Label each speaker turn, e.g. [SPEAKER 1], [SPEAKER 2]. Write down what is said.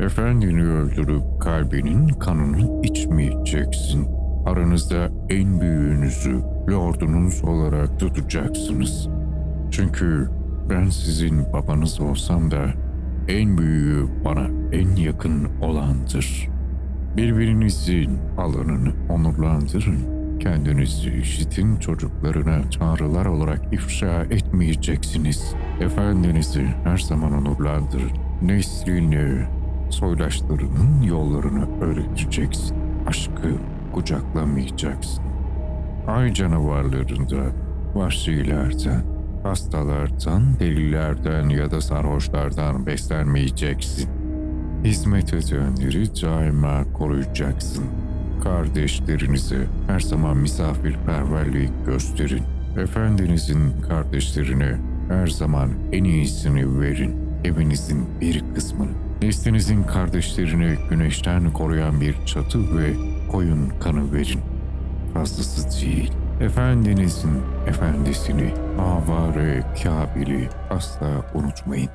[SPEAKER 1] Efendini öldürüp kalbinin kanını içmeyeceksin. Aranızda en büyüğünüzü lordunuz olarak tutacaksınız. Çünkü ben sizin babanız olsam da en büyüğü bana en yakın olandır. Birbirinizin alanını onurlandırın. Kendinizi işitin çocuklarına tanrılar olarak ifşa etmeyeceksiniz. Efendinizi her zaman onurlandırın. Neslini, soydaşlarının yollarını öğreteceksin. Aşkı kucaklamayacaksın. Ay canavarlarında, vahşilerden, hastalardan, delilerden ya da sarhoşlardan beslenmeyeceksin. Hizmet edenleri daima koruyacaksın. Kardeşlerinize her zaman misafirperverlik gösterin. Efendinizin kardeşlerine her zaman en iyisini verin. Evinizin bir kısmını. Neslinizin kardeşlerine güneşten koruyan bir çatı ve koyun kanı verin. Fazlası değil. Efendinizin efendisini, avare Kabil'i asla unutmayın.